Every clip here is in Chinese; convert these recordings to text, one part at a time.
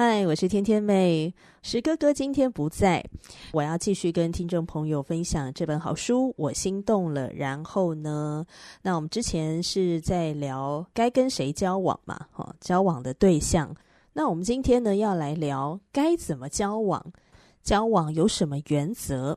嗨，我是天天妹，石哥哥今天不在，我要继续跟听众朋友分享这本好书，我心动了。然后呢，那我们之前是在聊该跟谁交往嘛，哈，交往的对象。那我们今天呢要来聊该怎么交往，交往有什么原则？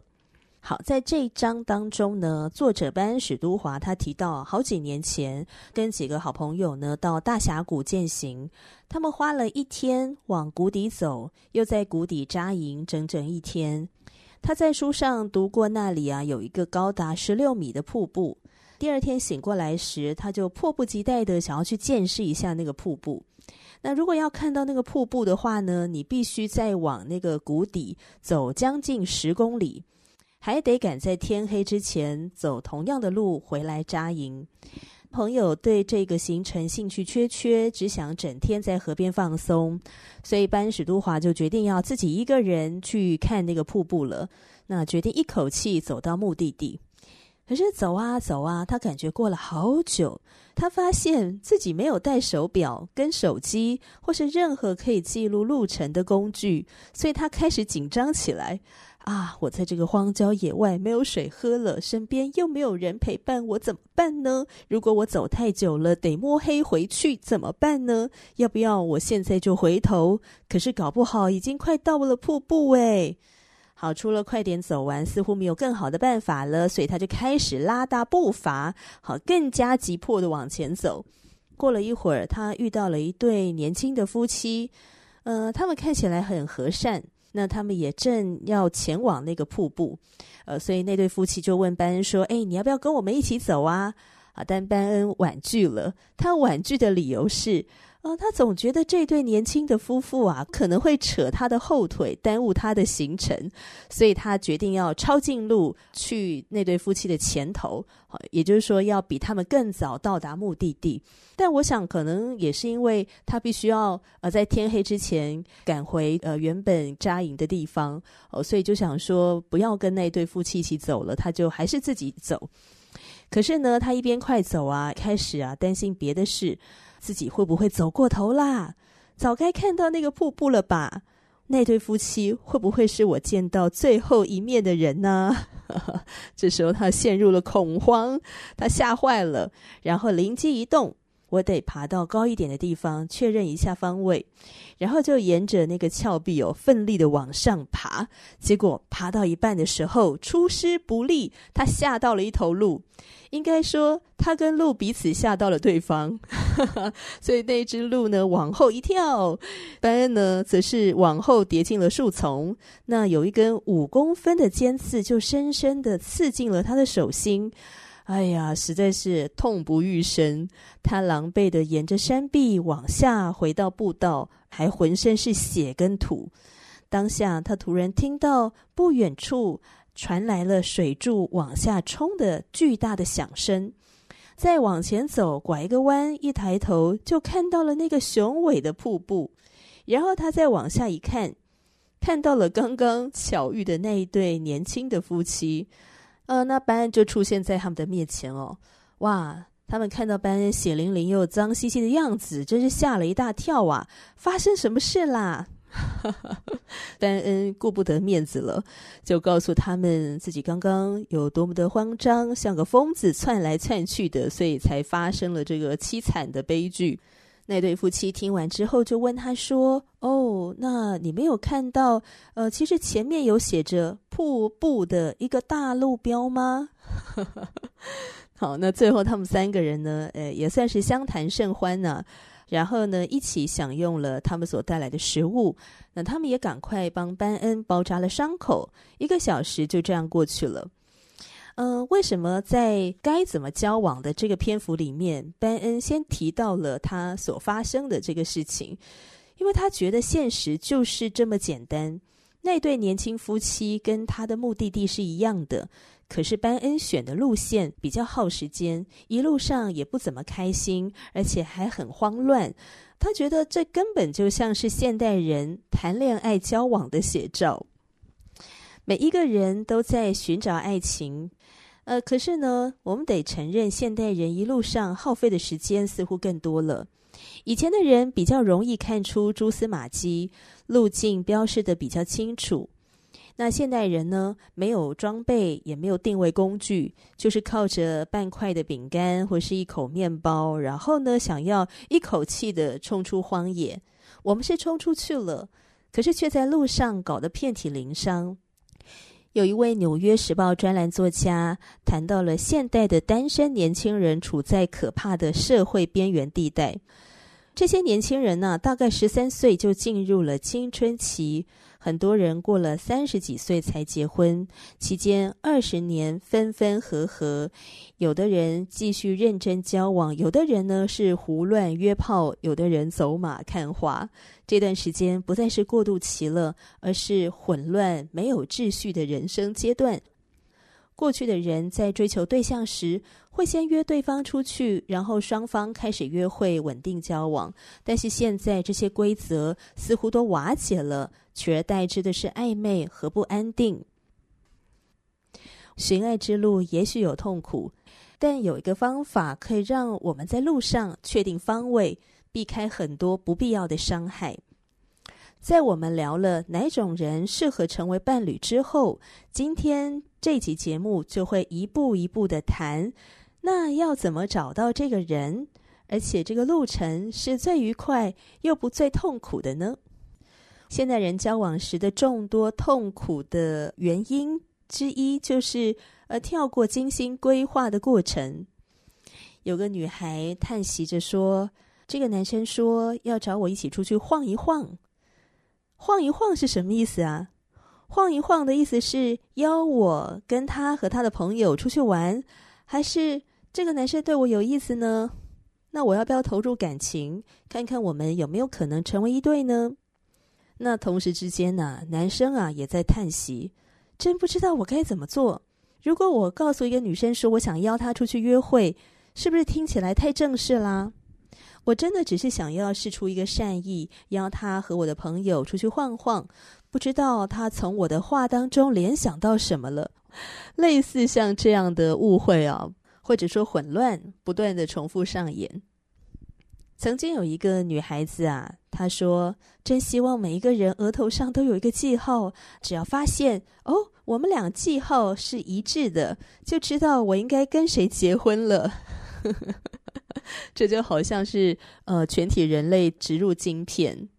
好，在这一章当中呢，作者班史都华他提到，好几年前跟几个好朋友呢到大峡谷践行，他们花了一天往谷底走，又在谷底扎营整整一天。他在书上读过那里啊有一个高达十六米的瀑布，第二天醒过来时，他就迫不及待的想要去见识一下那个瀑布。那如果要看到那个瀑布的话呢，你必须再往那个谷底走将近十公里。还得赶在天黑之前走同样的路回来扎营。朋友对这个行程兴趣缺缺，只想整天在河边放松，所以班史都华就决定要自己一个人去看那个瀑布了。那决定一口气走到目的地。可是走啊走啊，他感觉过了好久，他发现自己没有带手表、跟手机或是任何可以记录路程的工具，所以他开始紧张起来。啊！我在这个荒郊野外没有水喝了，身边又没有人陪伴，我怎么办呢？如果我走太久了，得摸黑回去，怎么办呢？要不要我现在就回头？可是搞不好已经快到了瀑布诶。好，除了快点走完，似乎没有更好的办法了，所以他就开始拉大步伐，好，更加急迫的往前走。过了一会儿，他遇到了一对年轻的夫妻，呃，他们看起来很和善。那他们也正要前往那个瀑布，呃，所以那对夫妻就问班恩说：“哎，你要不要跟我们一起走啊？”啊，但班恩婉拒了。他婉拒的理由是。哦，他总觉得这对年轻的夫妇啊，可能会扯他的后腿，耽误他的行程，所以他决定要抄近路去那对夫妻的前头，也就是说要比他们更早到达目的地。但我想，可能也是因为他必须要呃在天黑之前赶回呃原本扎营的地方，哦，所以就想说不要跟那对夫妻一起走了，他就还是自己走。可是呢，他一边快走啊，开始啊担心别的事。自己会不会走过头啦？早该看到那个瀑布了吧？那对夫妻会不会是我见到最后一面的人呢？这时候他陷入了恐慌，他吓坏了，然后灵机一动。我得爬到高一点的地方，确认一下方位，然后就沿着那个峭壁哦，奋力的往上爬。结果爬到一半的时候，出师不利，他吓到了一头鹿。应该说，他跟鹿彼此吓到了对方，所以那只鹿呢往后一跳，班恩呢则是往后跌进了树丛。那有一根五公分的尖刺，就深深的刺进了他的手心。哎呀，实在是痛不欲生。他狼狈地沿着山壁往下回到步道，还浑身是血跟土。当下，他突然听到不远处传来了水柱往下冲的巨大的响声。再往前走，拐一个弯，一抬头就看到了那个雄伟的瀑布。然后他再往下一看，看到了刚刚巧遇的那一对年轻的夫妻。呃，那班恩就出现在他们的面前哦，哇！他们看到班恩血淋淋又脏兮兮的样子，真是吓了一大跳啊！发生什么事啦？班恩顾不得面子了，就告诉他们自己刚刚有多么的慌张，像个疯子窜来窜去的，所以才发生了这个凄惨的悲剧。那对夫妻听完之后，就问他说：“哦，那你没有看到？呃，其实前面有写着瀑布的一个大路标吗？” 好，那最后他们三个人呢，呃，也算是相谈甚欢呢、然后呢，一起享用了他们所带来的食物。那他们也赶快帮班恩包扎了伤口，一个小时就这样过去了。嗯、为什么在该怎么交往的这个篇幅里面，班恩先提到了他所发生的这个事情？因为他觉得现实就是这么简单。那对年轻夫妻跟他的目的地是一样的，可是班恩选的路线比较耗时间，一路上也不怎么开心，而且还很慌乱。他觉得这根本就像是现代人谈恋爱交往的写照。每一个人都在寻找爱情，呃，可是呢，我们得承认，现代人一路上耗费的时间似乎更多了。以前的人比较容易看出蛛丝马迹，路径标示得比较清楚。那现代人呢，没有装备，也没有定位工具，就是靠着半块的饼干或是一口面包，然后呢，想要一口气的冲出荒野。我们是冲出去了，可是却在路上搞得遍体鳞伤。有一位《纽约时报》专栏作家谈到了现代的单身年轻人处在可怕的社会边缘地带。这些年轻人呢，大概十三岁就进入了青春期，很多人过了三十几岁才结婚，期间二十年分分合合，有的人继续认真交往，有的人呢是胡乱约炮，有的人走马看花。这段时间不再是过渡期了，而是混乱、没有秩序的人生阶段。过去的人在追求对象时，会先约对方出去，然后双方开始约会、稳定交往。但是现在这些规则似乎都瓦解了，取而代之的是暧昧和不安定。寻爱之路也许有痛苦，但有一个方法可以让我们在路上确定方位，避开很多不必要的伤害。在我们聊了哪种人适合成为伴侣之后，今天这集节目就会一步一步的谈，那要怎么找到这个人，而且这个路程是最愉快又不最痛苦的呢？现代人交往时的众多痛苦的原因之一，就是呃跳过精心规划的过程。有个女孩叹息着说：“这个男生说要找我一起出去晃一晃。”晃一晃是什么意思啊？晃一晃的意思是邀我跟他和他的朋友出去玩，还是这个男生对我有意思呢？那我要不要投入感情，看看我们有没有可能成为一对呢？那同时之间呢、男生啊也在叹息，真不知道我该怎么做。如果我告诉一个女生说我想邀她出去约会，是不是听起来太正式啦？我真的只是想要试出一个善意，邀他和我的朋友出去晃晃。不知道他从我的话当中联想到什么了，类似像这样的误会啊，或者说混乱，不断的重复上演。曾经有一个女孩子啊，她说：“真希望每一个人额头上都有一个记号，只要发现哦，我们俩记号是一致的，就知道我应该跟谁结婚了。”这就好像是呃，全体人类植入晶片。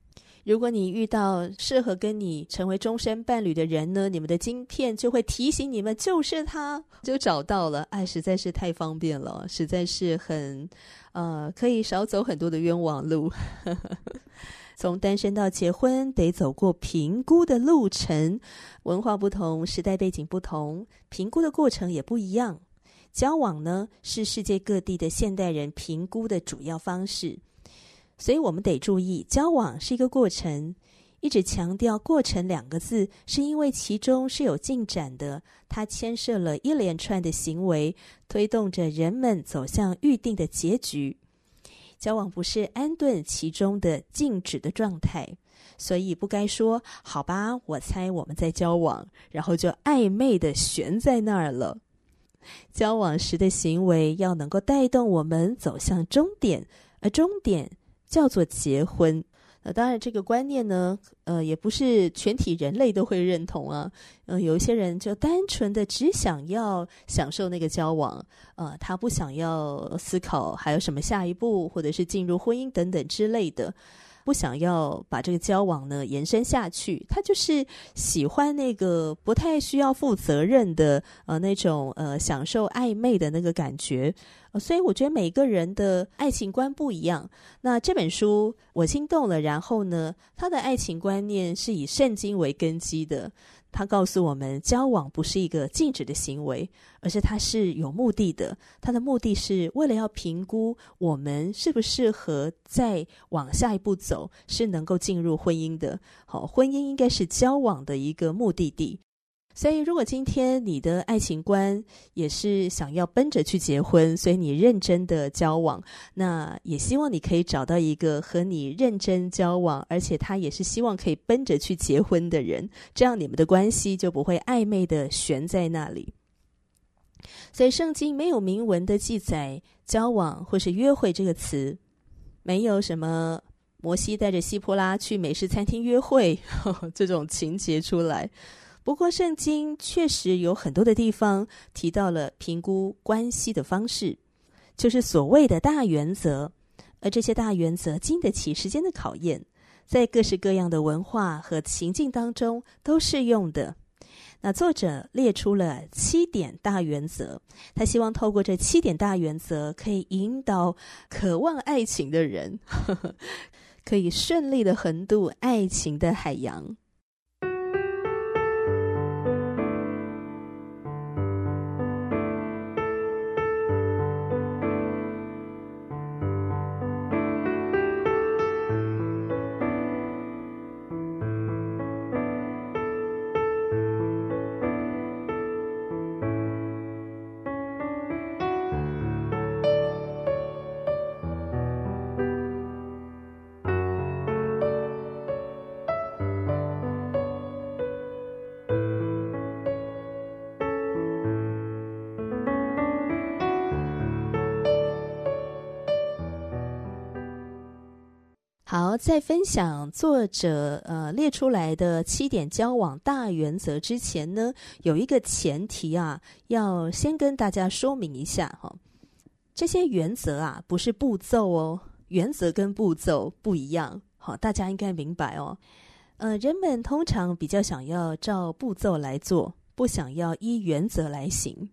如果你遇到适合跟你成为终身伴侣的人呢，你们的晶片就会提醒你们，就是他，就找到了。哎，实在是太方便了，实在是很呃，可以少走很多的冤枉路。从单身到结婚，得走过评估的路程，文化不同，时代背景不同，评估的过程也不一样。交往呢，是世界各地的现代人评估的主要方式，所以我们得注意，交往是一个过程。一直强调“过程”两个字，是因为其中是有进展的，它牵涉了一连串的行为，推动着人们走向预定的结局。交往不是安顿其中的静止的状态，所以不该说“好吧，我猜我们在交往”，然后就暧昧的悬在那儿了。交往时的行为要能够带动我们走向终点，而终点叫做结婚。呃，当然这个观念呢，呃，也不是全体人类都会认同啊。呃，有一些人就单纯的只想要享受那个交往，呃，他不想要思考还有什么下一步，或者是进入婚姻等等之类的。不想要把这个交往呢延伸下去，他就是喜欢那个不太需要负责任的呃那种呃享受暧昧的那个感觉。所以我觉得每个人的爱情观不一样。那这本书我心动了，然后呢，他的爱情观念是以圣经为根基的。他告诉我们，交往不是一个禁止的行为，而是它是有目的的。它的目的是为了要评估我们适不适合再往下一步走，是能够进入婚姻的。好，婚姻应该是交往的一个目的地。所以，如果今天你的爱情观也是想要奔着去结婚，所以你认真的交往，那也希望你可以找到一个和你认真交往，而且他也是希望可以奔着去结婚的人，这样你们的关系就不会暧昧的悬在那里。所以，圣经没有明文的记载“交往”或是“约会”这个词，没有什么摩西带着西波拉去美食餐厅约会 这种情节出来。不过，圣经确实有很多的地方提到了评估关系的方式，就是所谓的大原则。而这些大原则经得起时间的考验，在各式各样的文化和情境当中都适用的。那作者列出了七点大原则，他希望透过这七点大原则，可以引导渴望爱情的人，呵呵，可以顺利的横渡爱情的海洋。在分享作者呃列出来的七点交往大原则之前呢，有一个前提啊，要先跟大家说明一下哈。这些原则啊，不是步骤哦，原则跟步骤不一样，好，大家应该明白哦。呃，人们通常比较想要照步骤来做，不想要依原则来行。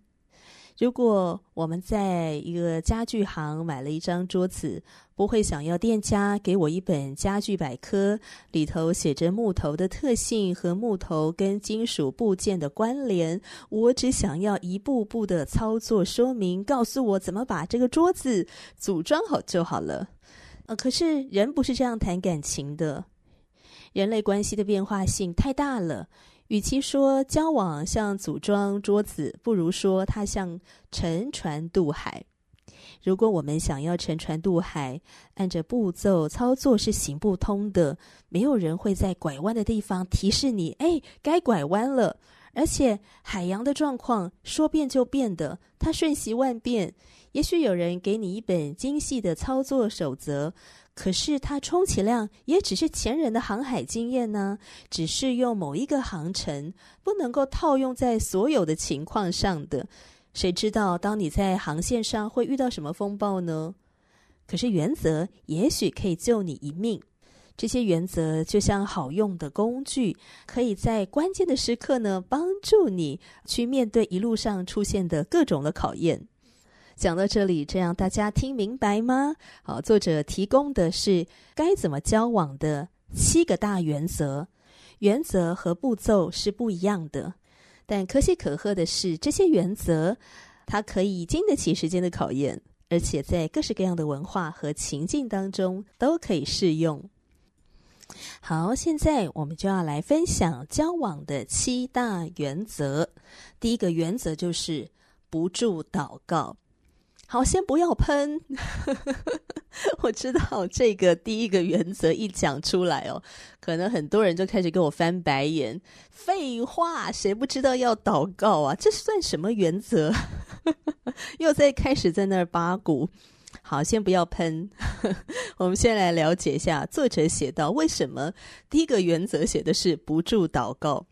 如果我们在一个家具行买了一张桌子，不会想要店家给我一本家具百科，里头写着木头的特性和木头跟金属部件的关联。我只想要一步步的操作说明，告诉我怎么把这个桌子组装好就好了。呃，可是人不是这样谈感情的，人类关系的变化性太大了。与其说交往像组装桌子，不如说它像乘船渡海。如果我们想要乘船渡海，按着步骤操作是行不通的。没有人会在拐弯的地方提示你：“哎，该拐弯了。”而且海洋的状况说变就变的，它瞬息万变。也许有人给你一本精细的操作守则。可是，它充其量也只是前人的航海经验呢，只适用某一个航程，不能够套用在所有的情况上的。谁知道当你在航线上会遇到什么风暴呢？可是原则也许可以救你一命。这些原则就像好用的工具，可以在关键的时刻呢，帮助你去面对一路上出现的各种的考验。讲到这里，这样大家听明白吗？好，作者提供的是该怎么交往的七个大原则，原则和步骤是不一样的，但可喜可贺的是，这些原则它可以经得起时间的考验，而且在各式各样的文化和情境当中都可以适用。好，现在我们就要来分享交往的七大原则。第一个原则就是不住祷告。好，先不要喷。我知道这个第一个原则一讲出来哦，可能很多人就开始给我翻白眼。废话，谁不知道要祷告啊？这算什么原则？又在开始在那儿八股。好，先不要喷。我们先来了解一下，作者写到为什么第一个原则写的是不住祷告。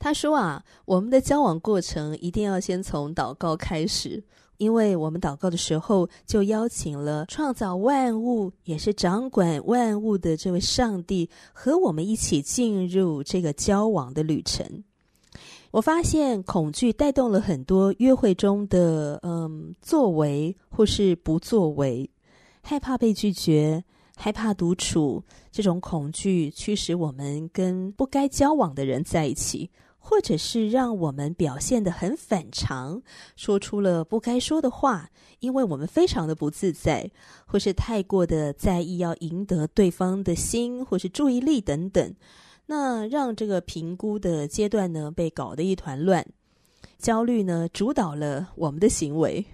他说啊，我们的交往过程一定要先从祷告开始。因为我们祷告的时候就邀请了创造万物，也是掌管万物的这位上帝和我们一起进入这个交往的旅程。我发现恐惧带动了很多约会中的嗯作为或是不作为，害怕被拒绝，害怕独处，这种恐惧驱使我们跟不该交往的人在一起。或者是让我们表现得很反常，说出了不该说的话，因为我们非常的不自在，或是太过的在意要赢得对方的心或是注意力等等，那让这个评估的阶段呢被搞得一团乱，焦虑呢主导了我们的行为。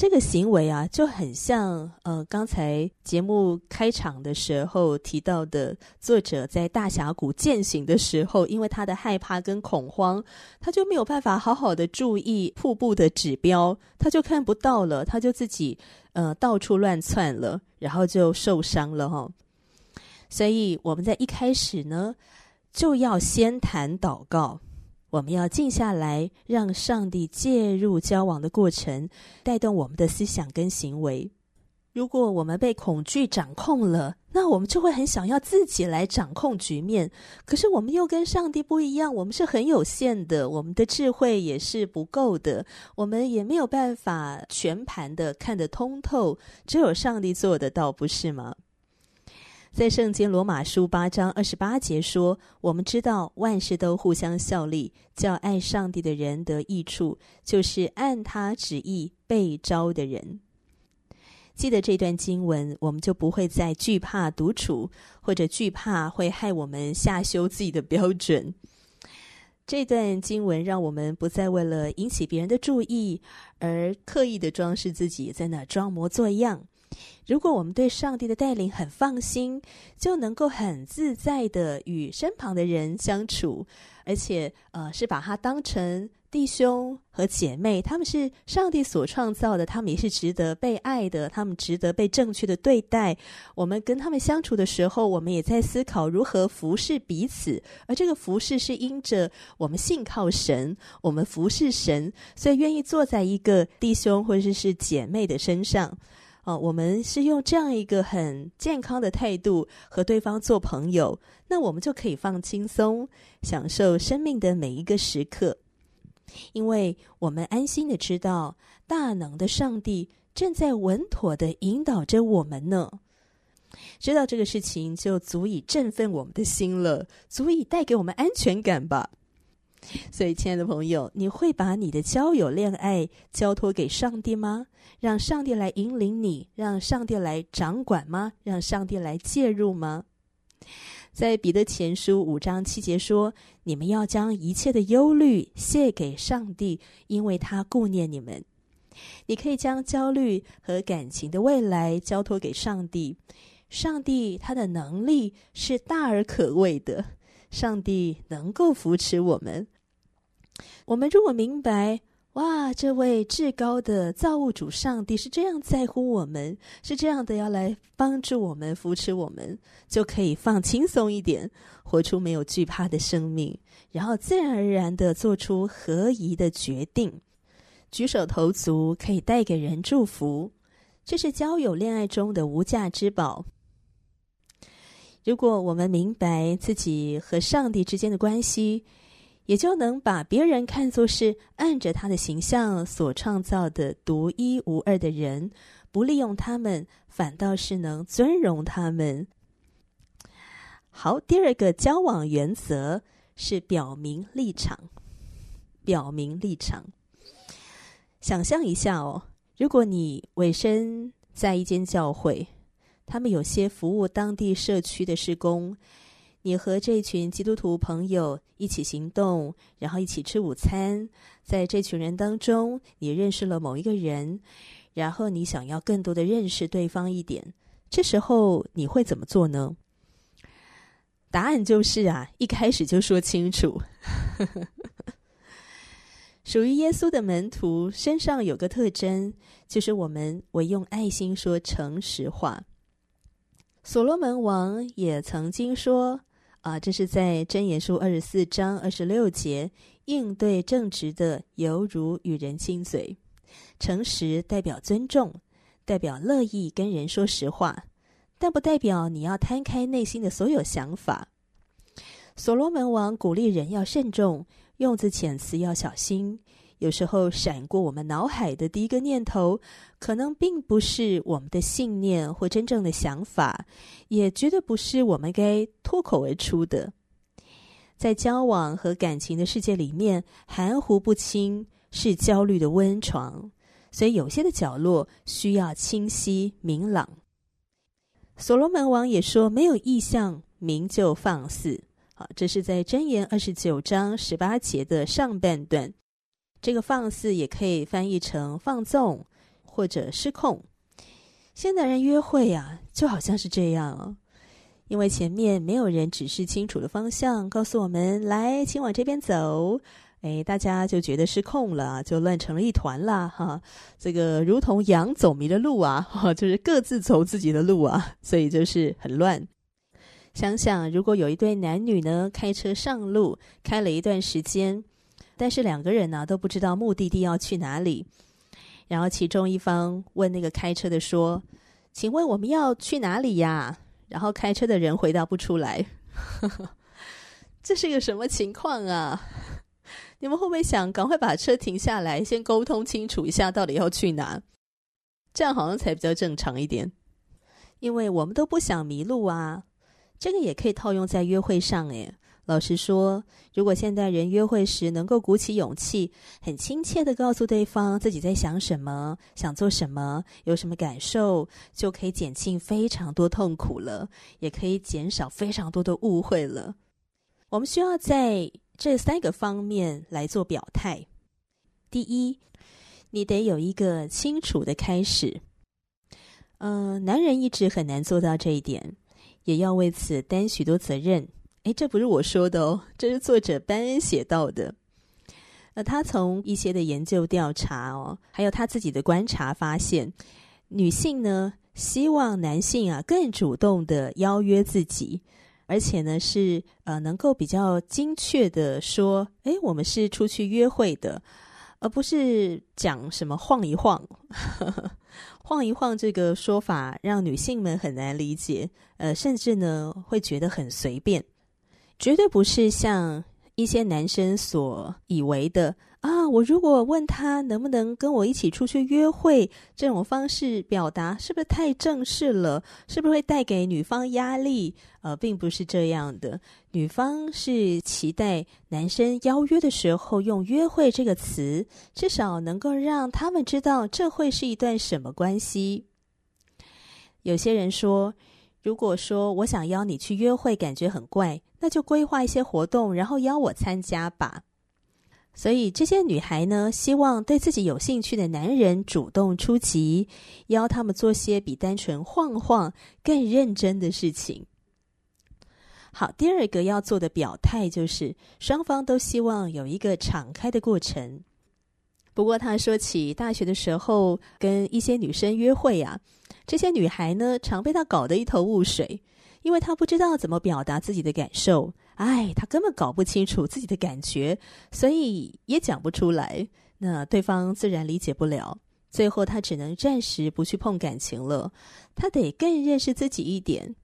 这个行为啊，就很像呃，刚才节目开场的时候提到的，作者在大峡谷践行的时候，因为他的害怕跟恐慌，他就没有办法好好的注意瀑布的指标，他就看不到了，他就自己呃到处乱窜了，然后就受伤了哈、所以我们在一开始呢，就要先谈祷告。我们要静下来，让上帝介入交往的过程，带动我们的思想跟行为。如果我们被恐惧掌控了，那我们就会很想要自己来掌控局面。可是我们又跟上帝不一样，我们是很有限的，我们的智慧也是不够的，我们也没有办法全盘的看得通透。只有上帝做得到，不是吗？在圣经罗马书八章二十八节说：“我们知道万事都互相效力，叫爱上帝的人得益处，就是按他旨意被招的人。”记得这段经文，我们就不会再惧怕独处，或者惧怕会害我们下修自己的标准。这段经文让我们不再为了引起别人的注意而刻意的装饰自己，在那装模作样。如果我们对上帝的带领很放心，就能够很自在的与身旁的人相处，而且呃是把他当成弟兄和姐妹，他们是上帝所创造的，他们也是值得被爱的，他们值得被正确的对待。我们跟他们相处的时候，我们也在思考如何服侍彼此，而这个服侍是因着我们信靠神，我们服侍神，所以愿意坐在一个弟兄或者是姐妹的身上。我们是用这样一个很健康的态度和对方做朋友，那我们就可以放轻松，享受生命的每一个时刻，因为我们安心的知道，大能的上帝正在稳妥的引导着我们呢。知道这个事情就足以振奋我们的心了，足以带给我们安全感吧。所以，亲爱的朋友，你会把你的交友、恋爱交托给上帝吗？让上帝来引领你，让上帝来掌管吗？让上帝来介入吗？在彼得前书五章七节说：“你们要将一切的忧虑卸给上帝，因为他顾念你们。”你可以将焦虑和感情的未来交托给上帝。上帝他的能力是大而可畏的。上帝能够扶持我们。我们如果明白，哇，这位至高的造物主上帝是这样在乎我们，是这样的要来帮助我们、扶持我们，就可以放轻松一点，活出没有惧怕的生命，然后自然而然的做出合宜的决定，举手投足可以带给人祝福。这是交友恋爱中的无价之宝。如果我们明白自己和上帝之间的关系，也就能把别人看作是按着他的形象所创造的独一无二的人，不利用他们，反倒是能尊荣他们。好，第二个交往原则是表明立场。表明立场。想象一下哦，如果你委身在一间教会。他们有些服务当地社区的施工，你和这群基督徒朋友一起行动，然后一起吃午餐。在这群人当中，你认识了某一个人，然后你想要更多的认识对方一点。这时候你会怎么做呢？答案就是啊，一开始就说清楚。属于耶稣的门徒身上有个特征，就是我们唯用爱心说诚实话。所罗门王也曾经说：“啊，这是在箴言书二十四章二十六节，应对正直的犹如与人亲嘴。”诚实代表尊重，代表乐意跟人说实话，但不代表你要摊开内心的所有想法。所罗门王鼓励人要慎重，用字遣词要小心。有时候闪过我们脑海的第一个念头，可能并不是我们的信念或真正的想法，也绝对不是我们该脱口而出的。在交往和感情的世界里面，含糊不清是焦虑的温床，所以有些的角落需要清晰明朗。所罗门王也说：“没有异象，民就放肆。”好，这是在箴言二十九章十八节的上半段。这个放肆也可以翻译成放纵或者失控。现代人约会啊，就好像是这样哦，因为前面没有人指示清楚的方向，告诉我们来，请往这边走。哎，大家就觉得失控了，就乱成了一团啦，哈。这个如同羊走迷了路啊，哈，就是各自走自己的路啊，所以就是很乱。想想，如果有一对男女呢，开车上路，开了一段时间。但是两个人呢都不知道目的地要去哪里，然后其中一方问那个开车的说：“请问我们要去哪里呀？”然后开车的人回答不出来，这是个什么情况啊？你们会不会想赶快把车停下来，先沟通清楚一下到底要去哪？这样好像才比较正常一点，因为我们都不想迷路啊。这个也可以套用在约会上诶。老实说，如果现代人约会时能够鼓起勇气，很亲切的告诉对方自己在想什么、想做什么、有什么感受，就可以减轻非常多痛苦了，也可以减少非常多的误会了。我们需要在这三个方面来做表态。第一，你得有一个清楚的开始。嗯、男人一直很难做到这一点，也要为此担许多责任。诶，这不是我说的哦，这是作者班恩写到的。呃，他从一些的研究调查哦，还有他自己的观察发现，女性呢希望男性啊更主动的邀约自己，而且呢是呃能够比较精确的说，诶，我们是出去约会的，而不是讲什么晃一晃。晃一晃这个说法让女性们很难理解，呃，甚至呢会觉得很随便。绝对不是像一些男生所以为的啊！我如果问他能不能跟我一起出去约会，这种方式表达是不是太正式了？是不是会带给女方压力？呃，并不是这样的。女方是期待男生邀约的时候用“约会”这个词，至少能够让他们知道这会是一段什么关系。有些人说，如果说我想邀你去约会，感觉很怪。那就规划一些活动，然后邀我参加吧。所以这些女孩呢，希望对自己有兴趣的男人主动出击，邀他们做些比单纯晃晃更认真的事情。好，第二个要做的表态就是，双方都希望有一个敞开的过程。不过他说起大学的时候跟一些女生约会啊，这些女孩呢，常被他搞得一头雾水。因为他不知道怎么表达自己的感受，哎，他根本搞不清楚自己的感觉，所以也讲不出来。那对方自然理解不了，最后他只能暂时不去碰感情了。他得更认识自己一点。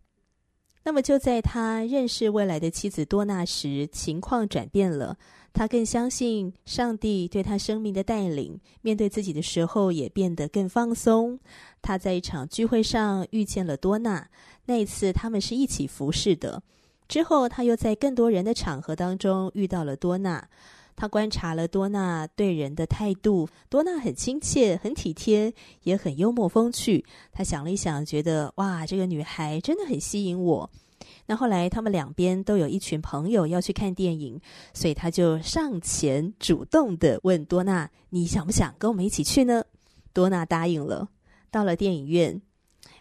那么就在他认识未来的妻子多娜时，情况转变了。他更相信上帝对他生命的带领，面对自己的时候也变得更放松。他在一场聚会上遇见了多娜，那一次他们是一起服侍的。之后他又在更多人的场合当中遇到了多娜，他观察了多娜对人的态度。多娜很亲切、很体贴，也很幽默风趣。他想了一想，觉得哇，这个女孩真的很吸引我。那后来，他们两边都有一群朋友要去看电影，所以他就上前主动的问多娜：“你想不想跟我们一起去呢？”多娜答应了。到了电影院，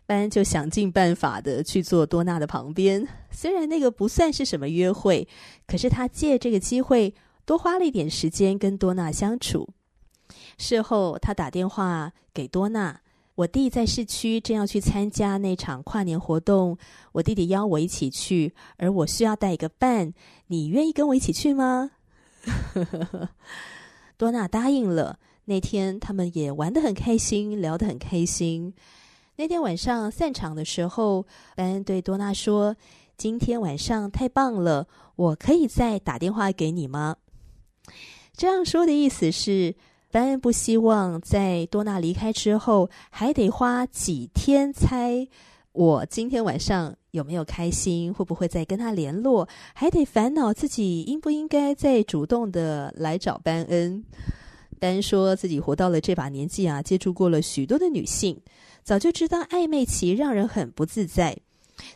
班就想尽办法的去坐多娜的旁边。虽然那个不算是什么约会，可是他借这个机会多花了一点时间跟多娜相处。事后，他打电话给多娜。我弟在市区正要去参加那场跨年活动，我弟弟邀我一起去，而我需要带一个伴，你愿意跟我一起去吗？多娜答应了。那天他们也玩得很开心，聊得很开心。那天晚上散场的时候，班恩对多娜说：“今天晚上太棒了，我可以再打电话给你吗？”这样说的意思是，班恩不希望在多娜离开之后，还得花几天猜我今天晚上有没有开心，会不会再跟他联络，还得烦恼自己应不应该再主动的来找班恩。班恩说自己活到了这把年纪啊，接触过了许多的女性。早就知道暧昧期让人很不自在，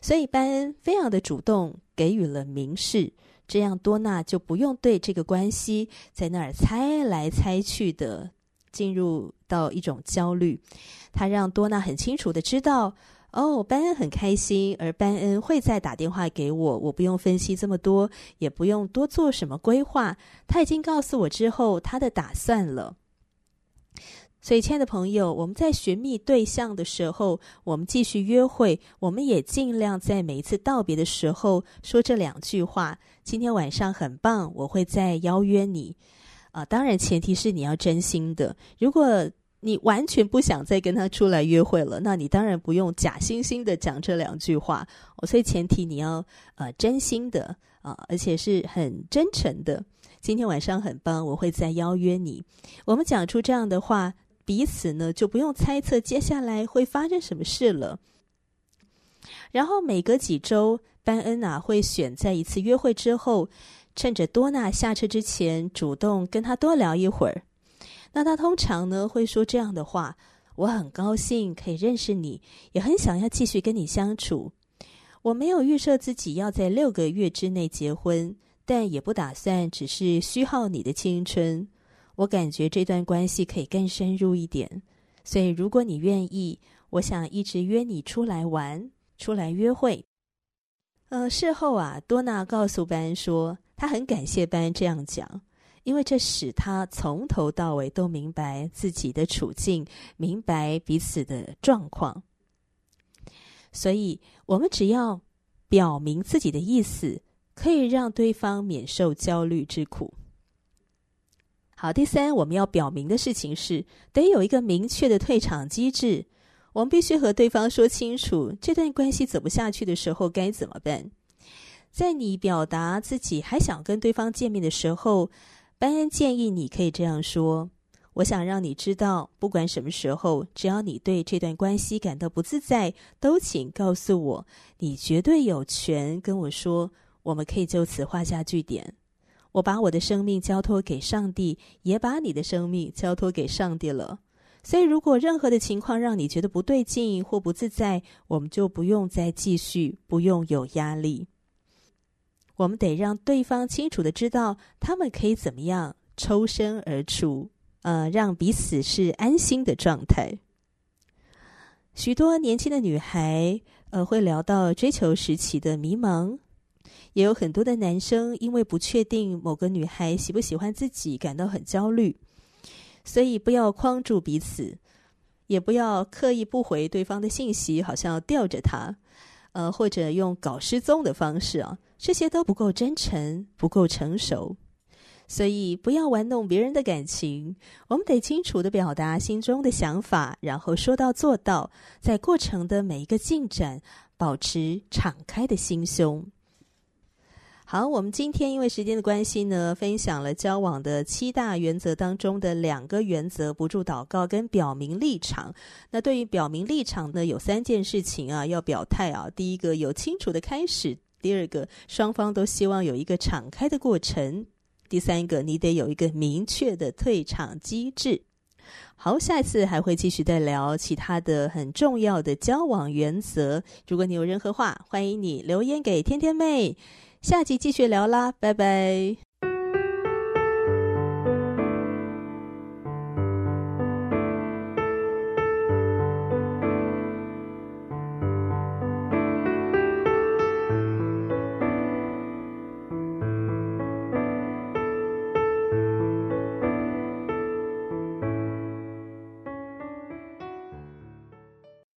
所以班恩非常的主动，给予了明示，这样多娜就不用对这个关系在那儿猜来猜去的，进入到一种焦虑。他让多娜很清楚的知道，哦，班恩很开心，而班恩会再打电话给我，我不用分析这么多，也不用多做什么规划，他已经告诉我之后他的打算了。所以，亲爱的朋友，我们在寻觅对象的时候，我们继续约会，我们也尽量在每一次道别的时候说这两句话：“今天晚上很棒，我会再邀约你。”啊，当然前提是你要真心的。如果你完全不想再跟他出来约会了，那你当然不用假惺惺的讲这两句话。所以前提你要呃真心的啊，而且是很真诚的。今天晚上很棒，我会再邀约你。我们讲出这样的话。彼此呢，就不用猜测接下来会发生什么事了。然后每隔几周，班恩啊会选在一次约会之后，趁着多娜下车之前，主动跟他多聊一会儿。那他通常呢会说这样的话：“我很高兴可以认识你，也很想要继续跟你相处。我没有预设自己要在六个月之内结婚，但也不打算只是虚耗你的青春。”我感觉这段关系可以更深入一点，所以如果你愿意，我想一直约你出来玩，出来约会。呃，事后啊，多娜告诉班说，她很感谢班这样讲，因为这使她从头到尾都明白自己的处境，明白彼此的状况。所以，我们只要表明自己的意思，可以让对方免受焦虑之苦。好，第三，我们要表明的事情是，得有一个明确的退场机制。我们必须和对方说清楚，这段关系走不下去的时候该怎么办。在你表达自己还想跟对方见面的时候，班恩建议你可以这样说：“我想让你知道，不管什么时候，只要你对这段关系感到不自在，都请告诉我，你绝对有权跟我说，我们可以就此画下句点。”我把我的生命交托给上帝，也把你的生命交托给上帝了。所以，如果任何的情况让你觉得不对劲或不自在，我们就不用再继续，不用有压力。我们得让对方清楚的知道，他们可以怎么样抽身而出，呃，让彼此是安心的状态。许多年轻的女孩，呃，会聊到追求时期的迷茫。也有很多的男生因为不确定某个女孩喜不喜欢自己，感到很焦虑。所以不要框住彼此，也不要刻意不回对方的信息，好像吊着他，呃，或者用搞失踪的方式啊，这些都不够真诚，不够成熟。所以不要玩弄别人的感情，我们得清楚的表达心中的想法，然后说到做到，在过程的每一个进展，保持敞开的心胸。好，我们今天因为时间的关系呢，分享了交往的七大原则当中的两个原则：不住祷告跟表明立场。那对于表明立场呢，有三件事情啊要表态啊。第一个有清楚的开始；第二个双方都希望有一个敞开的过程；第三个你得有一个明确的退场机制。好，下一次还会继续再聊其他的很重要的交往原则。如果你有任何话，欢迎你留言给天天妹。下集继续聊啦，拜拜。